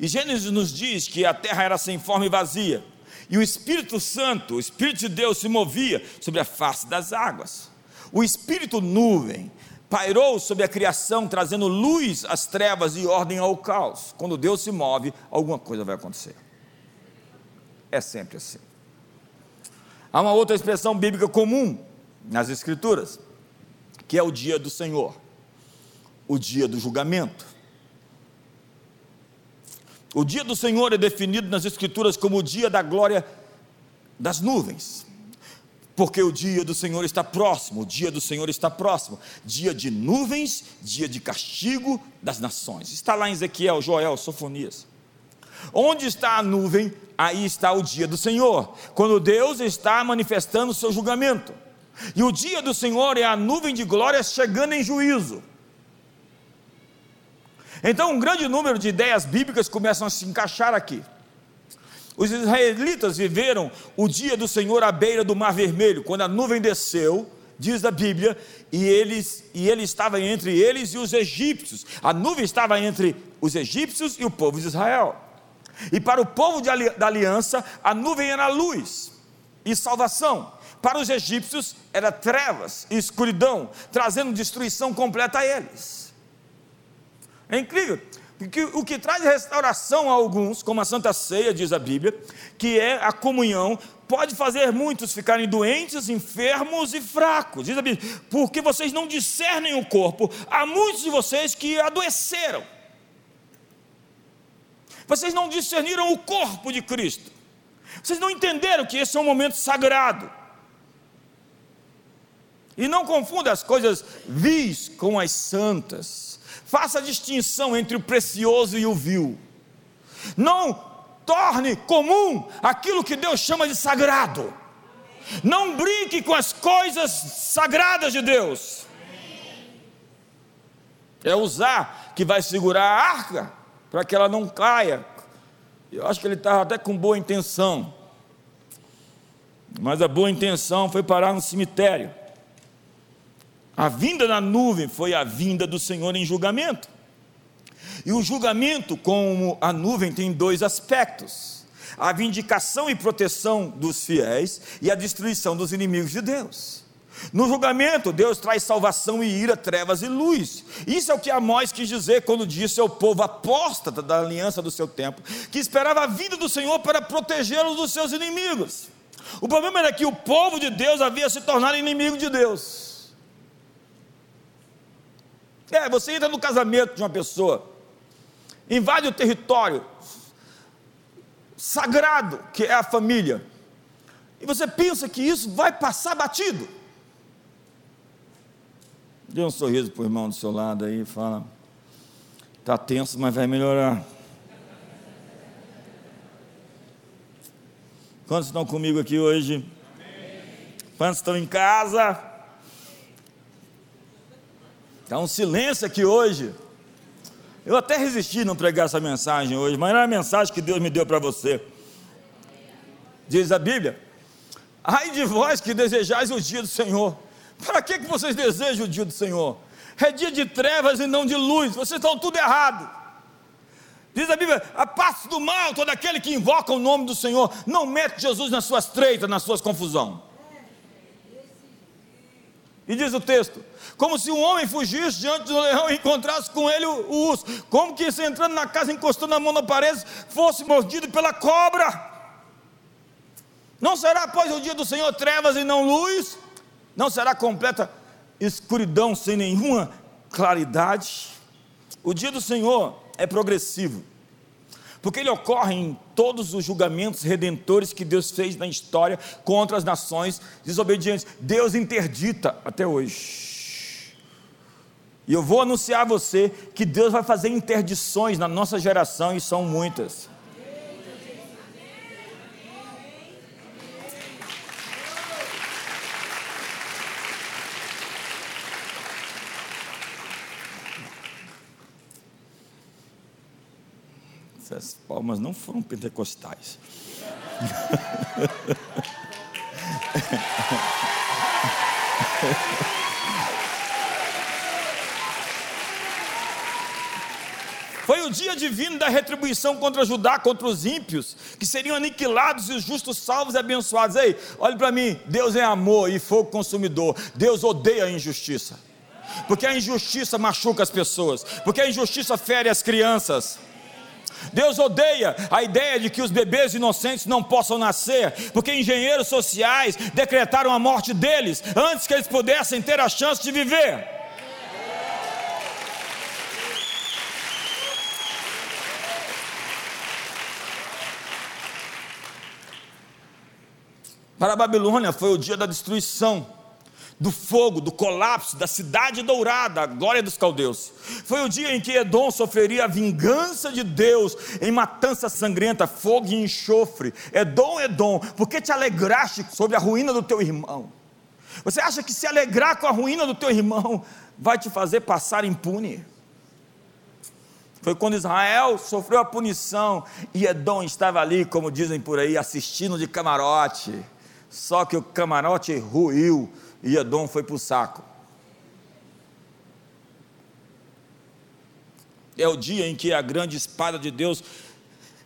E Gênesis nos diz que a terra era sem forma e vazia, e o Espírito Santo, o Espírito de Deus, se movia sobre a face das águas. O Espírito nuvem pairou sobre a criação, trazendo luz às trevas e ordem ao caos. Quando Deus se move, alguma coisa vai acontecer. É sempre assim. Há uma outra expressão bíblica comum nas Escrituras, que é o dia do Senhor, o dia do julgamento. O dia do Senhor é definido nas Escrituras como o dia da glória das nuvens porque o dia do Senhor está próximo, o dia do Senhor está próximo, dia de nuvens, dia de castigo das nações. Está lá em Ezequiel, Joel, Sofonias. Onde está a nuvem, aí está o dia do Senhor, quando Deus está manifestando o seu julgamento. E o dia do Senhor é a nuvem de glória chegando em juízo. Então, um grande número de ideias bíblicas começam a se encaixar aqui. Os israelitas viveram o dia do Senhor à beira do Mar Vermelho, quando a nuvem desceu, diz a Bíblia, e, eles, e ele estava entre eles e os egípcios. A nuvem estava entre os egípcios e o povo de Israel. E para o povo de, da aliança, a nuvem era luz e salvação. Para os egípcios, era trevas e escuridão, trazendo destruição completa a eles. É incrível. Porque o que traz restauração a alguns, como a Santa Ceia, diz a Bíblia, que é a comunhão, pode fazer muitos ficarem doentes, enfermos e fracos. Diz a Bíblia, porque vocês não discernem o corpo. Há muitos de vocês que adoeceram. Vocês não discerniram o corpo de Cristo. Vocês não entenderam que esse é um momento sagrado. E não confunda as coisas vis com as santas. Faça distinção entre o precioso e o vil. Não torne comum aquilo que Deus chama de sagrado. Não brinque com as coisas sagradas de Deus. É usar que vai segurar a arca para que ela não caia. Eu acho que ele estava até com boa intenção. Mas a boa intenção foi parar no cemitério. A vinda da nuvem foi a vinda do Senhor em julgamento. E o julgamento, como a nuvem, tem dois aspectos: a vindicação e proteção dos fiéis e a destruição dos inimigos de Deus. No julgamento, Deus traz salvação e ira, trevas e luz. Isso é o que Amós quis dizer quando disse ao povo apóstata da aliança do seu tempo, que esperava a vinda do Senhor para protegê-los dos seus inimigos. O problema era que o povo de Deus havia se tornado inimigo de Deus. É, você entra no casamento de uma pessoa, invade o território sagrado que é a família, e você pensa que isso vai passar batido. Dê um sorriso para o irmão do seu lado aí e fala: está tenso, mas vai melhorar. Quantos estão comigo aqui hoje? Quantos estão em casa? Está um silêncio aqui hoje. Eu até resisti não pregar essa mensagem hoje, mas não é a mensagem que Deus me deu para você. Diz a Bíblia: Ai de vós que desejais o dia do Senhor. Para que, que vocês desejam o dia do Senhor? É dia de trevas e não de luz. Vocês estão tudo errado. Diz a Bíblia: a parte do mal, todo aquele que invoca o nome do Senhor, não mete Jesus nas suas treitas, nas suas confusões. E diz o texto: como se um homem fugisse diante do leão e encontrasse com ele o, urso, como que se entrando na casa, encostando a mão na parede, fosse mordido pela cobra. Não será, pois, o dia do Senhor trevas e não luz? Não será completa escuridão sem nenhuma claridade? O dia do Senhor é progressivo porque ele ocorre em todos os julgamentos redentores que Deus fez na história contra as nações desobedientes. Deus interdita até hoje. E eu vou anunciar a você que Deus vai fazer interdições na nossa geração, e são muitas. Essas palmas não foram pentecostais. Foi o dia divino da retribuição contra Judá, contra os ímpios, que seriam aniquilados e os justos salvos e abençoados. Ei, olhe para mim: Deus é amor e fogo consumidor. Deus odeia a injustiça, porque a injustiça machuca as pessoas, porque a injustiça fere as crianças. Deus odeia a ideia de que os bebês inocentes não possam nascer, porque engenheiros sociais decretaram a morte deles antes que eles pudessem ter a chance de viver. Para a Babilônia foi o dia da destruição, do fogo, do colapso da cidade dourada, a glória dos caldeus. Foi o dia em que Edom sofreria a vingança de Deus em matança sangrenta, fogo e enxofre. Edom, Edom, por que te alegraste sobre a ruína do teu irmão? Você acha que se alegrar com a ruína do teu irmão vai te fazer passar impune? Foi quando Israel sofreu a punição e Edom estava ali, como dizem por aí, assistindo de camarote só que o camarote ruiu e Edom foi para o saco. É o dia em que a grande espada de Deus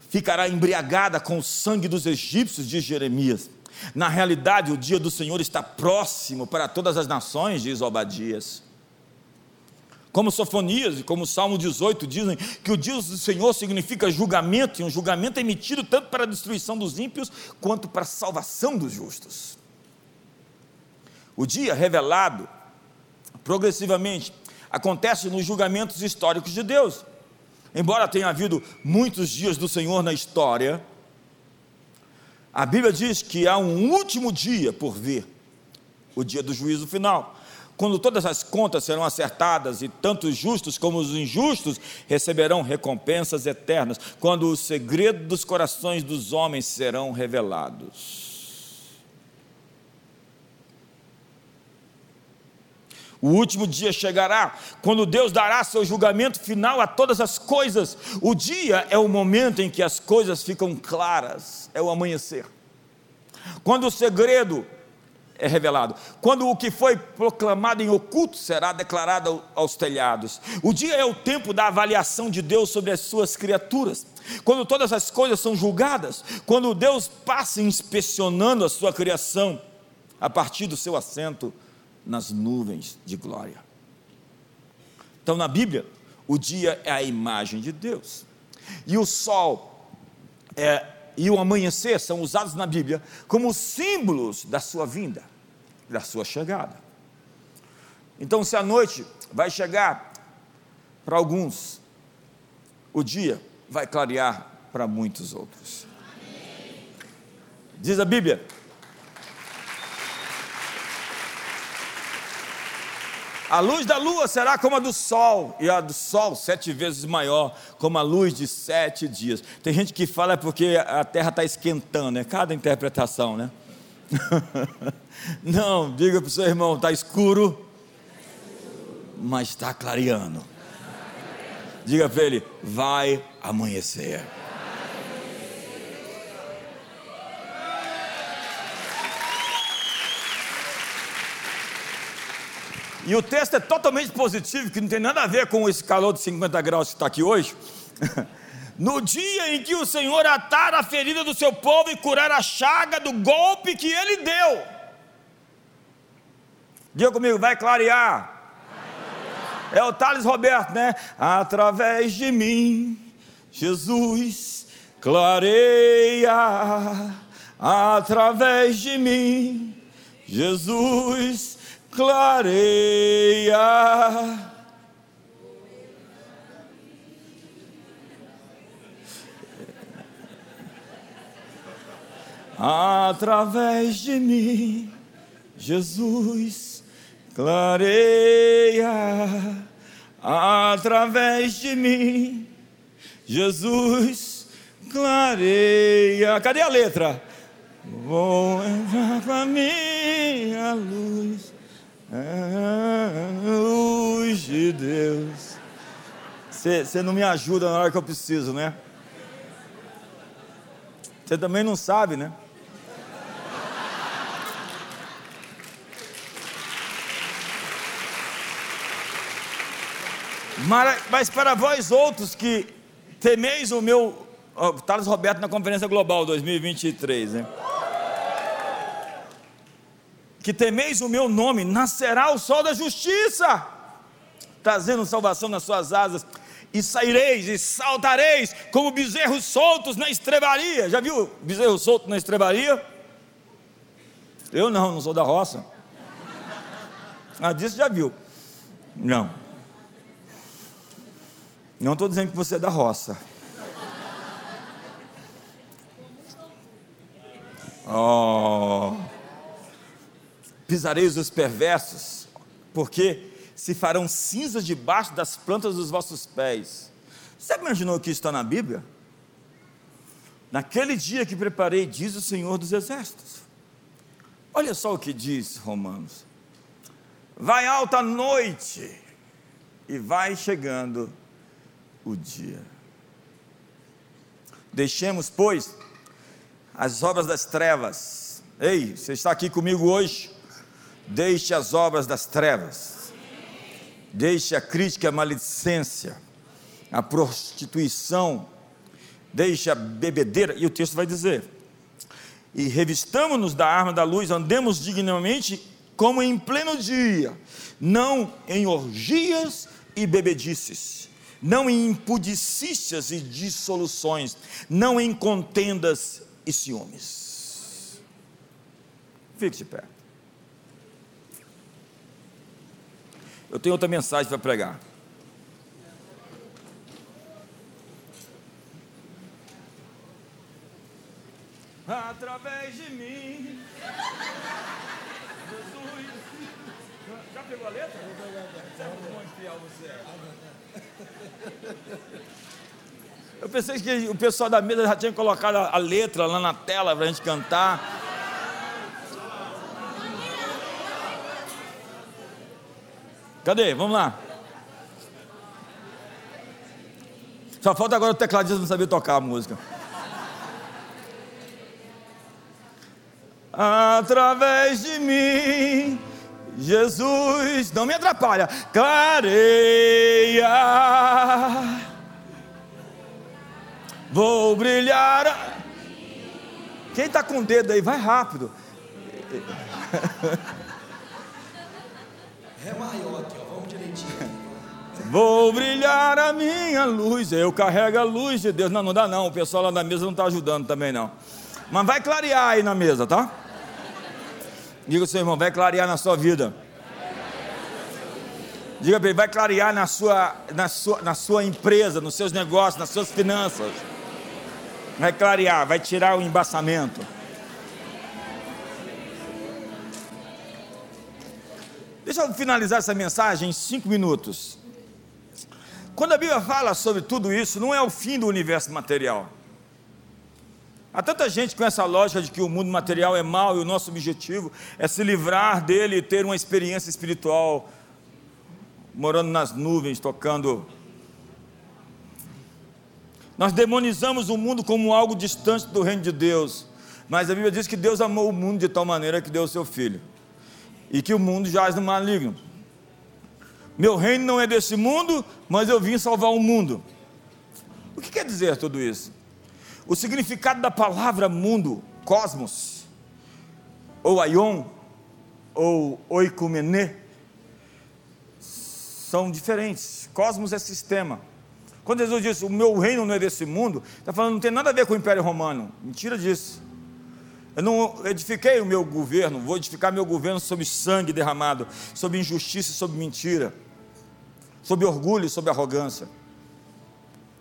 ficará embriagada com o sangue dos egípcios, diz Jeremias. Na realidade, o dia do Senhor está próximo para todas as nações, diz Obadias. Como Sofonias e como Salmo 18 dizem que o dia do Senhor significa julgamento, e um julgamento emitido tanto para a destruição dos ímpios quanto para a salvação dos justos. O dia revelado, progressivamente, acontece nos julgamentos históricos de Deus. Embora tenha havido muitos dias do Senhor na história, a Bíblia diz que há um último dia por vir, o dia do juízo final quando todas as contas serão acertadas e tanto os justos como os injustos receberão recompensas eternas, quando os segredos dos corações dos homens serão revelados. O último dia chegará, quando Deus dará seu julgamento final a todas as coisas. O dia é o momento em que as coisas ficam claras, é o amanhecer. Quando o segredo é revelado. Quando o que foi proclamado em oculto será declarado aos telhados. O dia é o tempo da avaliação de Deus sobre as suas criaturas. Quando todas as coisas são julgadas, quando Deus passa inspecionando a sua criação a partir do seu assento nas nuvens de glória. Então, na Bíblia, o dia é a imagem de Deus. E o sol é, e o amanhecer são usados na Bíblia como símbolos da sua vinda da sua chegada. Então, se a noite vai chegar para alguns, o dia vai clarear para muitos outros. Diz a Bíblia. A luz da lua será como a do sol, e a do sol sete vezes maior, como a luz de sete dias. Tem gente que fala é porque a terra está esquentando, é cada interpretação, né? Não, diga para o seu irmão: está escuro, mas está clareando. Diga para ele: vai amanhecer. E o texto é totalmente positivo, que não tem nada a ver com esse calor de 50 graus que está aqui hoje. no dia em que o Senhor atar a ferida do seu povo e curar a chaga do golpe que ele deu. Diga comigo, vai clarear. É o Thales Roberto, né? Através de mim, Jesus clareia. Através de mim, Jesus clareia. através de mim, Jesus clareia, através de mim, Jesus clareia. Cadê a letra? Vou entrar mim a luz, a luz de Deus. Você não me ajuda na hora que eu preciso, né? Você também não sabe, né? Mas para vós outros que temeis o meu. Thales Roberto na Conferência Global 2023, né? Que temeis o meu nome, nascerá o sol da justiça, trazendo salvação nas suas asas, e saireis e saltareis como bezerros soltos na estrebaria. Já viu bezerro solto na estrebaria? Eu não, não sou da roça. Ah, disso já viu. Não. Não estou dizendo que você é da roça. Oh. Pisareis os perversos, porque se farão cinzas debaixo das plantas dos vossos pés. Você imaginou que isso está na Bíblia? Naquele dia que preparei, diz o Senhor dos Exércitos. Olha só o que diz Romanos: Vai alta noite e vai chegando o dia. Deixemos, pois, as obras das trevas. Ei, você está aqui comigo hoje? Deixe as obras das trevas. Deixe a crítica, a maledicência, a prostituição. Deixe a bebedeira. E o texto vai dizer: E revistamos-nos da arma da luz, andemos dignamente como em pleno dia, não em orgias e bebedices não em impudicícias e dissoluções, não em contendas e ciúmes. Fique de pé. Eu tenho outra mensagem para pregar. Através de mim, Jesus. Já pegou a letra? Você é fiel. Eu pensei que o pessoal da mesa já tinha colocado a letra lá na tela para a gente cantar. Cadê? Vamos lá. Só falta agora o tecladista não saber tocar a música. Através de mim Jesus, não me atrapalha, clareia. Vou brilhar. Quem está com o dedo aí, vai rápido. É maior direitinho. Vou brilhar a minha luz, eu carrego a luz de Deus. Não, não dá não, o pessoal lá na mesa não está ajudando também não. Mas vai clarear aí na mesa, tá? Diga ao seu irmão, vai clarear na sua vida. Diga para ele, vai clarear na sua, na, sua, na sua empresa, nos seus negócios, nas suas finanças. Vai clarear, vai tirar o embaçamento. Deixa eu finalizar essa mensagem em cinco minutos. Quando a Bíblia fala sobre tudo isso, não é o fim do universo material. Há tanta gente com essa lógica de que o mundo material é mau e o nosso objetivo é se livrar dele e ter uma experiência espiritual, morando nas nuvens, tocando. Nós demonizamos o mundo como algo distante do reino de Deus, mas a Bíblia diz que Deus amou o mundo de tal maneira que deu o seu filho, e que o mundo jaz no maligno. Meu reino não é desse mundo, mas eu vim salvar o mundo. O que quer dizer tudo isso? O significado da palavra mundo, cosmos, ou aion, ou oikumenê, são diferentes. Cosmos é sistema. Quando Jesus disse, o meu reino não é desse mundo, está falando, não tem nada a ver com o Império Romano. Mentira disso. Eu não edifiquei o meu governo, vou edificar meu governo sobre sangue derramado, sobre injustiça, sobre mentira, sobre orgulho, sobre arrogância.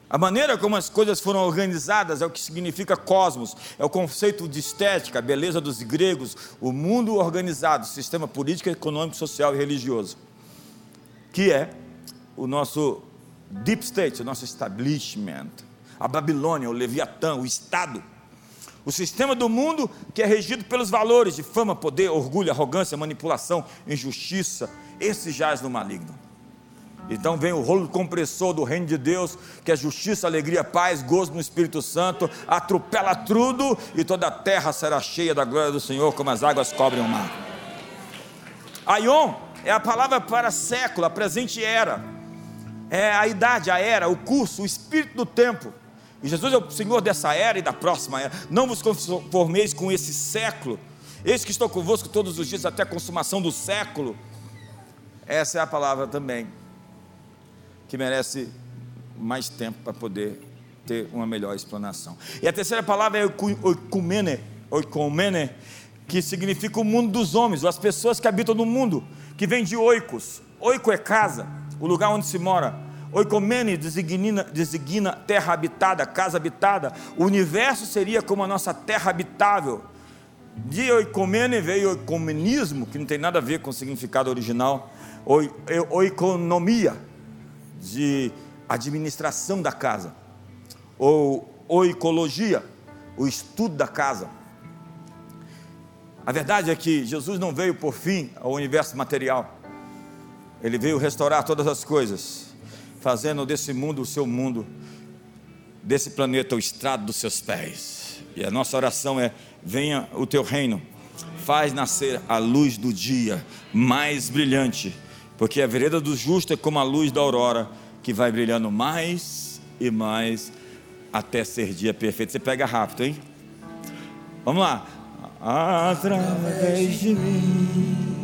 A maneira como as coisas foram organizadas é o que significa cosmos, é o conceito de estética, a beleza dos gregos, o mundo organizado, sistema político, econômico, social e religioso, que é o nosso deep state, o nosso establishment, a Babilônia, o Leviatã, o Estado. O sistema do mundo que é regido pelos valores de fama, poder, orgulho, arrogância, manipulação, injustiça, esse jaz no maligno. Então vem o rolo compressor do reino de Deus, que é justiça, alegria, paz, gozo no Espírito Santo, atropela tudo e toda a terra será cheia da glória do Senhor, como as águas cobrem o mar. Aion é a palavra para século, a presente era, é a idade, a era, o curso, o espírito do tempo. E Jesus é o Senhor dessa era e da próxima era. Não vos conformeis com esse século. Eis que estou convosco todos os dias até a consumação do século. Essa é a palavra também que merece mais tempo para poder ter uma melhor explanação. E a terceira palavra é oikumene, oikumene, que significa o mundo dos homens, as pessoas que habitam no mundo, que vem de oikos. Oiko é casa, o lugar onde se mora. Oikomene designa, designa terra habitada, casa habitada. O universo seria como a nossa terra habitável. De oikomene veio oikomenismo, que não tem nada a ver com o significado original. Oikonomia, de administração da casa, ou oicologia, o estudo da casa. A verdade é que Jesus não veio por fim ao universo material, ele veio restaurar todas as coisas, fazendo desse mundo o seu mundo, desse planeta o estrado dos seus pés. E a nossa oração é: venha o teu reino, faz nascer a luz do dia mais brilhante porque a vereda do justo é como a luz da aurora, que vai brilhando mais e mais até ser dia perfeito. Você pega rápido, hein? Vamos lá. Através de mim